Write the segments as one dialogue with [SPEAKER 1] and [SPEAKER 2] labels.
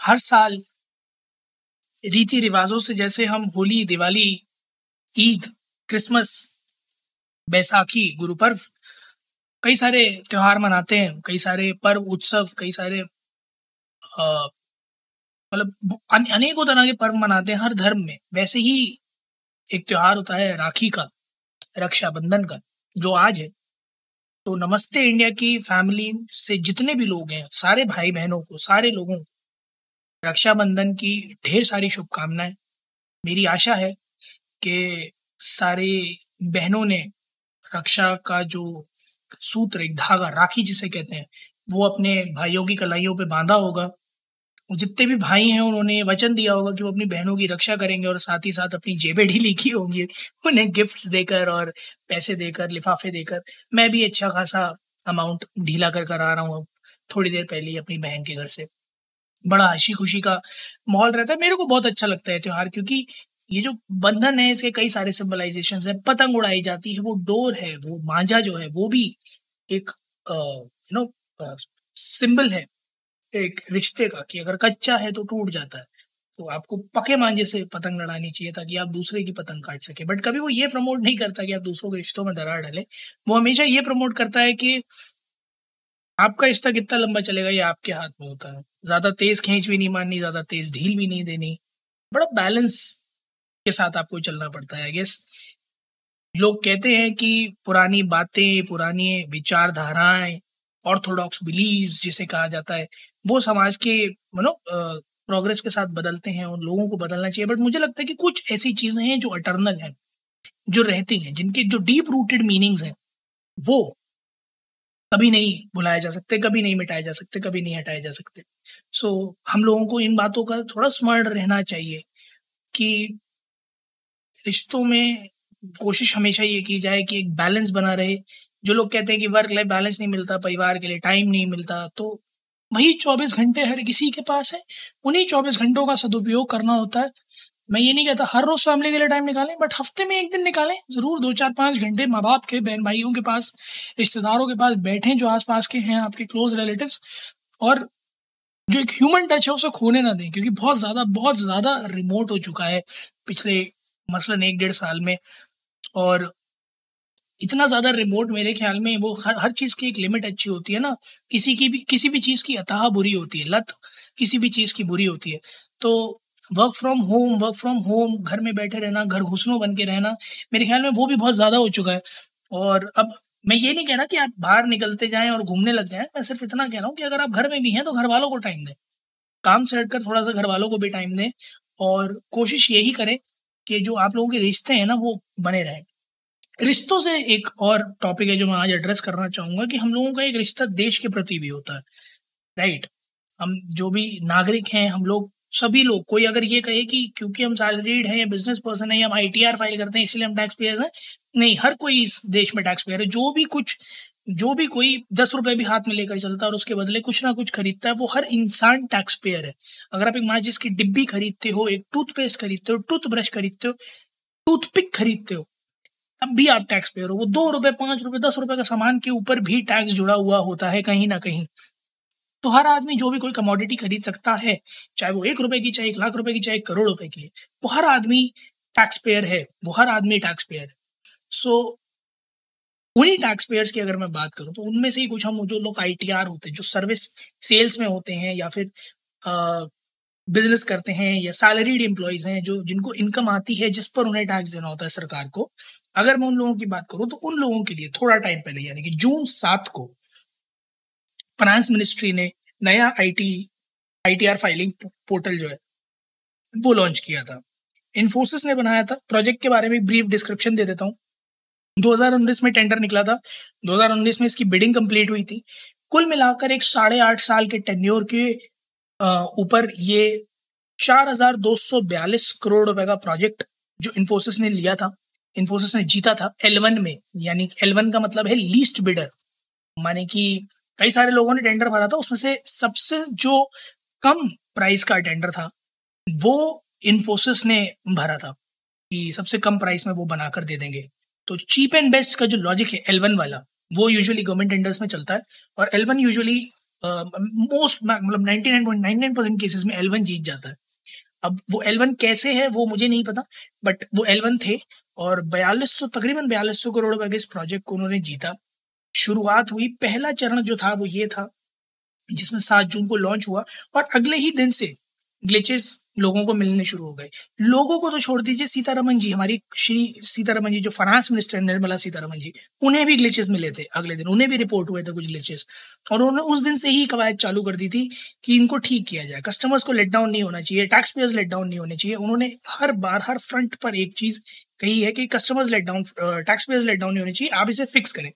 [SPEAKER 1] हर साल रीति रिवाजों से जैसे हम होली, दिवाली, ईद, क्रिसमस, बैसाखी गुरु पर्व कई सारे त्योहार मनाते हैं। कई सारे पर्व, उत्सव, कई सारे मतलब अनेकों तरह के पर्व मनाते हैं हर धर्म में। वैसे ही एक त्योहार होता है राखी का, रक्षाबंधन का, जो आज है। तो नमस्ते इंडिया की फैमिली से जितने भी लोग हैं, सारे भाई बहनों को, सारे लोगों को रक्षाबंधन की ढेर सारी शुभकामनाएँ। मेरी आशा है कि सारे बहनों ने रक्षा का जो सूत्र, एक धागा राखी जिसे कहते हैं, वो अपने भाइयों की कलाइयों पे बांधा होगा। जितने भी भाई हैं, उन्होंने वचन दिया होगा कि वो अपनी बहनों की रक्षा करेंगे और साथ ही साथ अपनी जेबें ढीली की होंगी, उन्हें गिफ्ट्स देकर और पैसे देकर, लिफाफे देकर। मैं भी अच्छा खासा अमाउंट ढीला कर कर आ रहा हूँ थोड़ी देर पहले ही अपनी बहन के घर से। बड़ा हँसी खुशी का माहौल रहता है। मेरे को बहुत अच्छा लगता है त्योहार क्योंकि ये जो बंधन है, इसके कई सारे सिंबलाइजेशन है। पतंग उड़ाई जाती है, वो डोर है, वो मांझा जो है, वो भी एक यू नो सिंबल है एक रिश्ते का कि अगर कच्चा है तो टूट जाता है। तो आपको पके मांझे से पतंग लड़ानी चाहिए ताकि आप दूसरे की पतंग काट सके। बट कभी वो ये प्रमोट नहीं करता कि आप दूसरों के रिश्तों में दरार डालें। वो हमेशा ये प्रमोट करता है कि आपका रिश्ता कितना लंबा चलेगा, ये आपके हाथ में होता है। ज़्यादा तेज खींच भी नहीं मारनी, ज़्यादा तेज ढील भी नहीं देनी। बड़ा बैलेंस के साथ आपको चलना पड़ता है आई गेस लोग कहते हैं कि पुरानी बातें, पुरानी विचारधाराएँ ऑर्थोडॉक्स बिलीव जिसे कहा जाता है, वो समाज के नो प्रोग्रेस के साथ बदलते हैं उन लोगों को बदलना चाहिए। बट मुझे लगता है कि कुछ ऐसी चीज़ें हैं जो अटर्नल हैं, जो रहती हैं, जिनके जो डीप रूटेड मीनिंग्स हैं, वो कभी नहीं भुलाए जा सकते, कभी नहीं मिटाए जा सकते, कभी नहीं हटाए जा सकते। सो so, हम लोगों को इन बातों का थोड़ा स्मरण रहना चाहिए कि रिश्तों में कोशिश हमेशा ये की जाए कि एक बैलेंस बना रहे। जो लोग कहते हैं कि वर्क लाइफ बैलेंस नहीं मिलता परिवार के लिए टाइम नहीं मिलता तो वही चौबीस घंटे हर किसी के पास है। उन्हीं चौबीस घंटों का सदुपयोग करना होता है। मैं ये नहीं कहता हर रोज फैमिली के लिए टाइम निकालें बट हफ़्ते में एक दिन निकालें। ज़रूर दो चार पाँच घंटे माँ बाप के बहन भाइयों के पास रिश्तेदारों के पास बैठें जो आसपास के हैं आपके क्लोज रिलेटिव्स और जो एक ह्यूमन टच है, उसे खोने ना दें, क्योंकि बहुत ज़्यादा बहुत ज़्यादा रिमोट हो चुका है पिछले मसलन एक डेढ़ साल में। और इतना ज़्यादा रिमोट मेरे ख्याल में वो हर हर चीज़ की एक लिमिट अच्छी होती है ना। किसी की भी, किसी भी चीज़ की अतः बुरी होती है, लत किसी भी चीज़ की बुरी होती है। तो work from home work from home घर में बैठे रहना, घर घुसनों बन के रहना, मेरे ख्याल में वो भी बहुत ज़्यादा हो चुका है। और अब मैं ये नहीं कह रहा कि आप बाहर निकलते जाएँ और घूमने लग जाएँ, मैं सिर्फ़ इतना कह रहा हूँ कि अगर आप घर में भी हैं तो घर वालों को टाइम दें। काम से हटकर थोड़ा सा घर वालों को भी टाइम दें और कोशिश यही करें कि जो आप लोगों के रिश्ते हैं ना, वो बने रहें। रिश्तों से एक और टॉपिक है जो मैं आज एड्रेस करना चाहूँगा कि हम लोगों का एक रिश्ता देश के प्रति भी होता है राइट हम जो भी नागरिक हैं, हम लोग सभी लोग, कोई अगर ये कहे कि क्योंकि हम सैलरीड हैं या बिज़नेस पर्सन है, या हम आईटीआर फ़ाइल करते हैं, इसलिए हम टैक्स पेयर्स हैं, नहीं, हर कोई इस देश में टैक्स पेयर है। जो भी कुछ, जो भी कोई दस रुपए भी हाथ में लेकर चलता है और उसके बदले कुछ ना कुछ खरीदता है, वो हर इंसान टैक्स पेयर है। अगर आप एक माचिस की डिब्बी खरीदते हो, एक टूथपेस्ट खरीदते हो टूथब्रश खरीदते हो टूथपिक खरीदते हो, तब भी आप टैक्स पेयर हो। वो दो रुपए, पाँच रुपए, दस रुपए का सामान के ऊपर भी टैक्स जुड़ा हुआ होता है कहीं ना कहीं। तो हर आदमी जो भी कोई कमोडिटी खरीद सकता है, चाहे वो एक रुपए की, चाहे एक लाख रुपए की, चाहे एक करोड़ रुपए की, वो हर आदमी टैक्स पेयर है, वो हर आदमी टैक्स पेयर है। सो उन्हीं टैक्स पेयर्स की अगर मैं बात करूँ तो उनमें से ही कुछ हम, जो लोग आईटीआर होते हैं, जो सर्विस सेल्स में होते हैं, या फिर बिज़नेस करते हैं, या सैलरीड एम्प्लॉयज़ हैं, जो, जिनको इनकम आती है, जिस पर उन्हें टैक्स देना होता है सरकार को, अगर मैं उन लोगों की बात करूँ तो उन लोगों के लिए, थोड़ा टाइम पहले, यानी कि जून सात को फाइनेंस मिनिस्ट्री ने नया आईटी आईटीआर फाइलिंग पोर्टल जो है, वो लॉन्च किया था। इन्फोसिस ने बनाया था। प्रोजेक्ट के बारे में ब्रीफ डिस्क्रिप्शन दे देता हूँ। 2019 में टेंडर निकला था। 2019 में इसकी बिडिंग कंप्लीट हुई थी। कुल मिलाकर एक साढ़े आठ साल के टेन्योर के ऊपर ये चार हज़ार दो सौ बयालीस करोड़ रुपए का प्रोजेक्ट जो इन्फोसिस ने लिया था इन्फोसिस ने जीता था एलवन में। यानी एलवन का मतलब है लीस्ट बिडर माने कि कई सारे लोगों ने टेंडर भरा था, उसमें से सबसे जो कम प्राइस का टेंडर था, वो इन्फोसिस ने भरा था कि सबसे कम प्राइस में वो बनाकर दे देंगे। तो चीप एंड बेस्ट का जो लॉजिक है एलवन वाला, वो यूजुअली गवर्नमेंट टेंडर्स में चलता है और एलवन यूजुअली मोस्ट मतलब केसेस में एल जीत जाता है। अब वो एल कैसे है, वो मुझे नहीं पता बट वो एलवन थे और बयालीस सौ, तकरीबन बयालीस सौ करोड़ के इस प्रोजेक्ट को उन्होंने जीता। शुरुआत हुई, पहला चरण जो था वो ये था, जिसमें सात जून को लॉन्च हुआ और अगले ही दिन से ग्लिचेस लोगों को मिलने शुरू हो गए। लोगों को तो छोड़ दीजिए सीतारमन जी, हमारी श्री सीतारमन जी, जो फाइनेंस मिनिस्टर निर्मला सीतारमन जी, उन्हें भी ग्लिचेस मिले थे अगले दिन, उन्हें भी रिपोर्ट हुए थे कुछ ग्लिचेस और उन्होंने उस दिन से ही कवायद चालू कर दी थी कि इनको ठीक किया जाए। कस्टमर्स को लेट डाउन नहीं होना चाहिए टैक्स पेयर्स लेट डाउन नहीं होने चाहिए। उन्होंने हर बार, हर फ्रंट पर एक चीज़ कही है कि customers let down tax payers let down नहीं होने चाहिए, आप इसे फिक्स करें।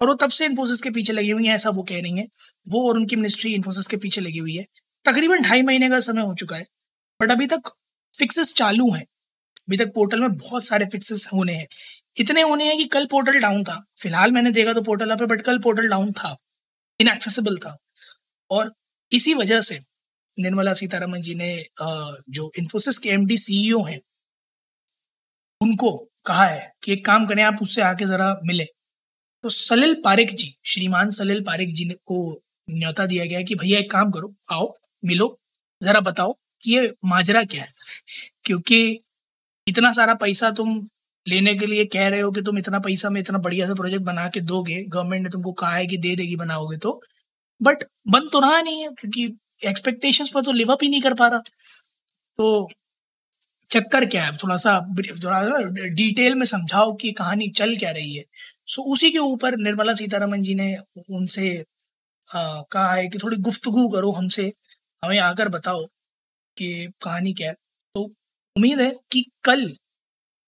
[SPEAKER 1] और वो तब से इन्फोसिस के पीछे लगी हुई है, ऐसा वो कह रही है। वो और उनकी मिनिस्ट्री इन्फोसिस के पीछे लगी हुई है। तकरीबन ढाई महीने का समय हो चुका है बट अभी तक फिक्सेस चालू हैं। अभी तक पोर्टल में बहुत सारे फिक्सेस होने हैं। इतने होने हैं कि कल पोर्टल डाउन था। फ़िलहाल मैंने देखा तो पोर्टल पे बट कल पोर्टल डाउन था। इनएक्सेसिबल था। और इसी वजह से निर्मला सीतारमन जी ने जो इन्फोसिस के एमडी सीईओ हैं, उनको कहा है कि एक काम करें, आप उससे आके जरा मिले। तो सलिल पारिक जी, श्रीमान सलिल पारिक जी ने को न्योता दिया गया कि भैया एक काम करो, आओ, मिलो, जरा बताओ कि ये माजरा क्या है? क्योंकि इतना सारा पैसा तुम लेने के लिए कह रहे हो कि तुम इतना पैसा में इतना बढ़िया सा प्रोजेक्ट बना के दोगे गवर्नमेंट ने तुमको कहा है कि दे देगी, बनाओगे तो। बट बन तो रहा नहीं है, क्योंकि एक्सपेक्टेशंस पर तो लिव अप ही नहीं कर पा रहा। तो चक्कर क्या है? थोड़ा सा, थोड़ा डिटेल में समझाओ कि कहानी चल क्या रही है। सो उसी के ऊपर निर्मला सीतारमन जी ने उनसे कहा है कि थोड़ी गुफ्तगु करो हमसे। हमें आकर बताओ कि कहानी क्या है। तो उम्मीद है कि कल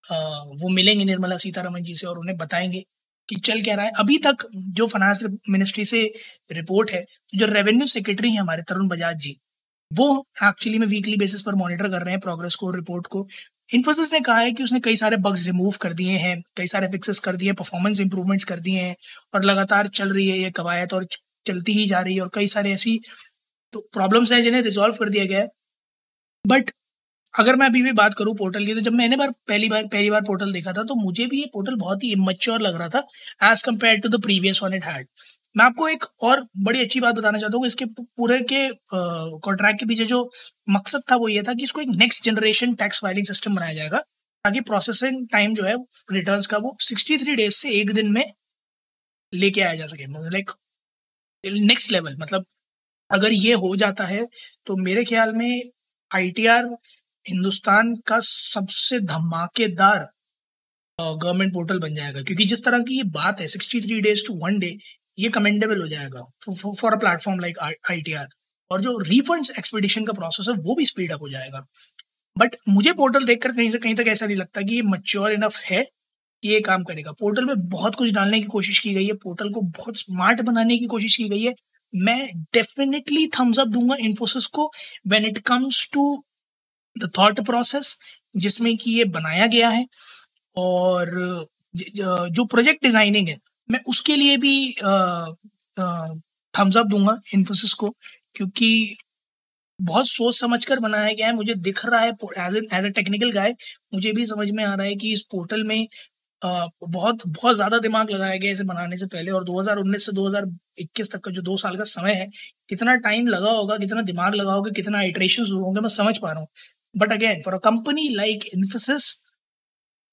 [SPEAKER 1] आ, वो मिलेंगे निर्मला सीतारमन जी से और उन्हें बताएँगे कि चल क्या रहा है। अभी तक जो फाइनेंस मिनिस्ट्री से रिपोर्ट है जो रेवेन्यू सेक्रेटरी हैं हमारे तरुण बजाज जी वो एक्चुअली में वीकली बेसिस पर मॉनिटर कर रहे हैं प्रोग्रेस को रिपोर्ट को। इन्फोसिस ने कहा है कि उसने कई सारे बग्स रिमूव कर दिए हैं, कई सारे फिक्सेस कर दिए परफॉर्मेंस इंप्रूवमेंट्स कर दिए हैं, और लगातार चल रही है ये कवायद और चलती ही जा रही है और कई सारे ऐसी तो प्रॉब्लम्स हैं जिन्हें रिजॉल्व कर दिया गया है। बट अगर मैं अभी भी बात करूँ पोर्टल की तो जब मैंने बार पहली बार पहली बार पोर्टल देखा था तो मुझे भी ये पोर्टल बहुत ही इमेच्योर लग रहा था as compared to the previous one it had मैं आपको एक और बड़ी अच्छी बात बताना चाहता हूँ इसके पूरे के कॉन्ट्रैक्ट के पीछे जो मकसद था वो ये था कि इसको एक next generation tax filing system बनाया जाएगा, ताकि प्रोसेसिंग टाइम जो है रिटर्न्स का वो सिक्सटी थ्री डेज़ से एक दिन में लेके आया जा सके। लाइक नेक्स्ट लेवल मतलब अगर ये हो जाता है तो मेरे ख्याल में आईटीआर हिंदुस्तान का सबसे धमाकेदार गवर्नमेंट पोर्टल बन जाएगा। क्योंकि जिस तरह की ये बात है sixty three days to one day ये कमेंडेबल हो जाएगा for a platform like ITR और जो रिफंड एक्सपेडिशन का प्रोसेस है, वो भी स्पीड अप हो जाएगा। बट मुझे पोर्टल देखकर कहीं से कहीं तक ऐसा नहीं लगता कि ये मच्योर इनफ है कि ये काम करेगा। पोर्टल में बहुत कुछ डालने की कोशिश की गई है पोर्टल को बहुत स्मार्ट बनाने की कोशिश की गई है। मैं डेफिनेटली थम्स अप दूँगा इन्फोसिस को when it comes to the thought process जिसमें कि ये बनाया गया है। और जो प्रोजेक्ट डिज़ाइनिंग है मैं उसके लिए भी थम्स अप दूँगा इन्फोसिस को क्योंकि बहुत सोच समझ कर बनाया गया है। मुझे दिख रहा है as as a technical guy मुझे भी समझ में आ रहा है कि इस पोर्टल में आ, बहुत बहुत ज़्यादा दिमाग लगाया गया इसे बनाने से पहले। और 2019 से 2021 तक का जो दो साल का समय है कितना टाइम लगा होगा कितना दिमाग लगा होगा कितना आइट्रेशन हुए होंगे मैं समझ पा रहा हूँ। But again for a company like Infosys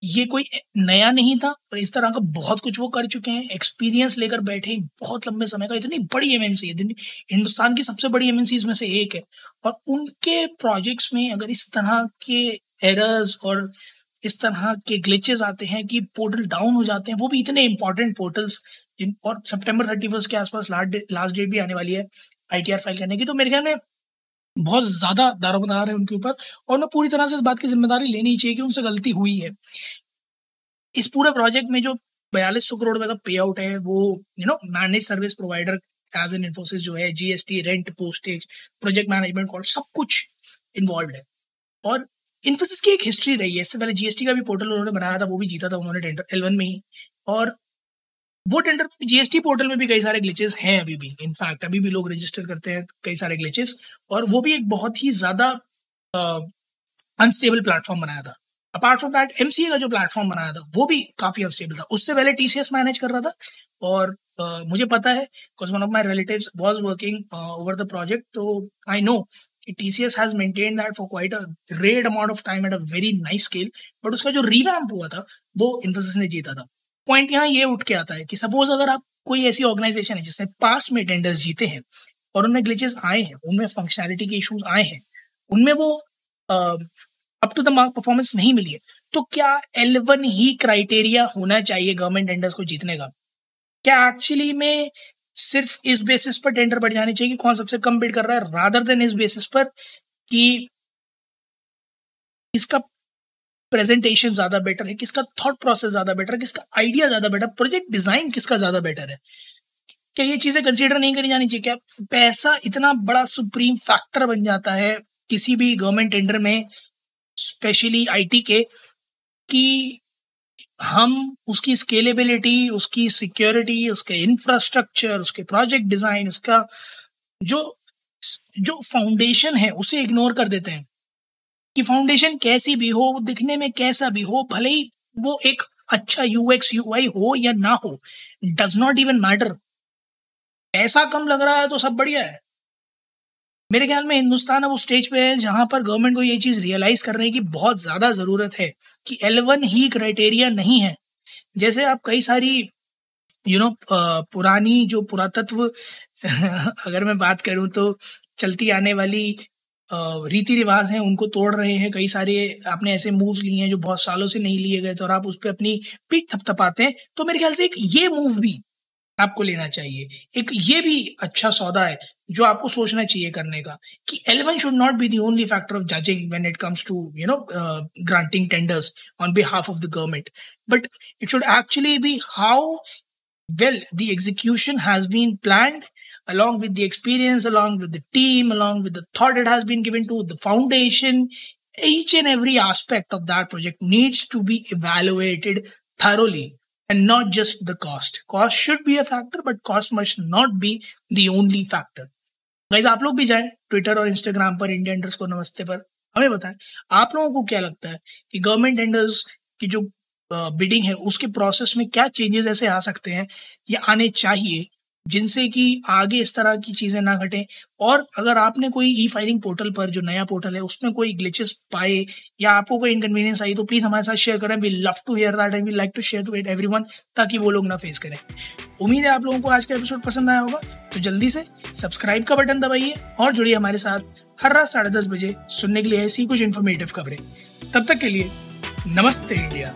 [SPEAKER 1] ये कोई नया नहीं था, पर इस तरह का बहुत कुछ वो कर चुके हैं। एक्सपीरियंस लेकर बैठे बहुत लंबे समय का इतनी बड़ी एमएनसी है हिंदुस्तान की सबसे बड़ी एमएनसी में से एक है। और उनके प्रोजेक्ट्स में अगर इस तरह के एरर्स और इस तरह के ग्लिचेस आते हैं कि पोर्टल डाउन हो जाते हैं, वो भी इतने इंपॉर्टेंट पोर्टल्स जिन और सितंबर थर्टी के आसपास लास्ट डेट भी आने वाली है आईटीआर फ़ाइल करने की। तो मेरे ख्याल में बहुत ज़्यादा दारोमदार है उनके ऊपर और उन्हें पूरी तरह से इस बात की ज़िम्मेदारी लेनी चाहिए कि उनसे गलती हुई है। इस पूरे प्रोजेक्ट में जो बयालीस सौ करोड़ रुपए का पे आउट है, वो you know manage service provider as an Infosys जो है GST rent postage project management call सब कुछ इन्वॉल्व है। और इन्फोसिस की एक हिस्ट्री रही है। इससे पहले जीएसटी का भी पोर्टल उन्होंने बनाया था, वो भी जीता था उन्होंने टेंडर एल में ही। और वो टेंडर जीएसटी पोर्टल में भी कई सारे ग्लिचेस हैं अभी भी। इनफैक्ट अभी भी लोग रजिस्टर करते हैं कई सारे ग्लिचेस और वो भी एक बहुत ही ज़्यादा अनस्टेबल प्लेटफॉर्म बनाया था। अपार्ट फ्रॉम दैट एमसीए का जो प्लेटफॉर्म बनाया था वो भी काफ़ी अनस्टेबल था। उससे पहले टीसीएस मैनेज कर रहा था और uh, मुझे पता है because one of my relative was working over the project तो I know TCS has maintained that for quite a great amount of time at a very nice scale but उसका जो रिवैम्प हुआ था वो इन्फोसिस ने जीता था। पॉइंट यहाँ ये उठ के आता है कि सपोज़ अगर आप कोई ऐसी ऑर्गेनाइजेशन है जिसने पास्ट में टेंडर्स जीते हैं और उनमें ग्लिचेस आए हैं, उनमें फंक्शनैलिटी के इश्यूज़ आए हैं, उनमें वो up to the mark performance नहीं मिली है तो क्या एल वन ही क्राइटेरिया होना चाहिए गवर्नमेंट टेंडर्स को जीतने का? क्या एक्चुअली में सिर्फ़ इस बेसिस पर टेंडर बढ़ जाने चाहिए कि कौन सबसे कम बिड कर रहा है रादर देन इस बेसिस पर कि इसका प्रेजेंटेशन ज़्यादा बेटर है, किसका थॉट प्रोसेस ज़्यादा बेटर है, किसका आइडिया ज़्यादा बेटर प्रोजेक्ट डिज़ाइन किसका ज़्यादा बेटर है? क्या ये चीज़ें कंसिडर नहीं करी जानी चाहिए? क्या पैसा इतना बड़ा सुप्रीम फैक्टर बन जाता है किसी भी गवर्नमेंट टेंडर में स्पेशली आईटी के, कि हम उसकी स्केलेबिलिटी उसकी सिक्योरिटी उसके इंफ्रास्ट्रक्चर उसके प्रोजेक्ट डिज़ाइन उसका जो जो फाउंडेशन है, उसे इग्नोर कर देते हैं। कि फाउंडेशन कैसी भी हो दिखने में कैसा भी हो भले ही वो एक अच्छा यूएक्स यूआई हो या ना हो डज नॉट इवन मैटर ऐसा कम लग रहा है तो सब बढ़िया है। मेरे ख्याल में हिंदुस्तान अब उस स्टेज पे है जहाँ पर गवर्नमेंट को ये चीज़ रियलाइज़ करने की बहुत ज़्यादा ज़रूरत है कि एलेवन ही क्राइटेरिया नहीं है। जैसे आप कई सारी यू you नो know, पुरानी जो पुरातत्व अगर मैं बात करूँ तो चलती आने वाली रीति रिवाज हैं, उनको तोड़ रहे हैं। कई सारे आपने ऐसे मूव्स लिए हैं जो बहुत सालों से नहीं लिए गए तो और आप उस पर अपनी पीठ थपथपाते हैं। तो मेरे ख्याल से एक ये मूव भी आपको लेना चाहिए। एक ये भी अच्छा सौदा है जो आपको सोचना चाहिए करने का कि L one should not be the only factor of judging when it comes to you know granting tenders on behalf of the government but it should actually be how well the execution has been planned along with the experience, along with the team, along with the thought it has been given to the foundation, each and every aspect of that project needs to be evaluated thoroughly and not just the cost. Cost should be a factor, but cost must not be the only factor. Guys आप लोग भी जाएँ Twitter और Instagram पर India tenders को नमस्ते पर हमें बताएँ आप लोगों को क्या लगता है कि गवर्नमेंट टेंडर्स की जो बिडिंग है उसके प्रोसेस में क्या चेंजेस ऐसे आ सकते हैं या आने चाहिए जिनसे कि आगे इस तरह की चीज़ें ना घटें। और अगर आपने कोई ई फाइलिंग पोर्टल पर जो नया पोर्टल है, उसमें कोई ग्लिचेस पाए या आपको कोई इनकन्वीनियंस आई तो प्लीज़ हमारे साथ शेयर करें। We love to hear that and we like to share to it every ताकि वो लोग ना फेस करें। उम्मीद है आप लोगों को आज का एपिसोड पसंद आया होगा। तो जल्दी से सब्सक्राइब का बटन दबाइए और जुड़िए हमारे साथ हर रात साढ़े दस बजे सुनने के लिए ऐसी कुछ इन्फॉर्मेटिव खबरें। तब तक के लिए नमस्ते इंडिया।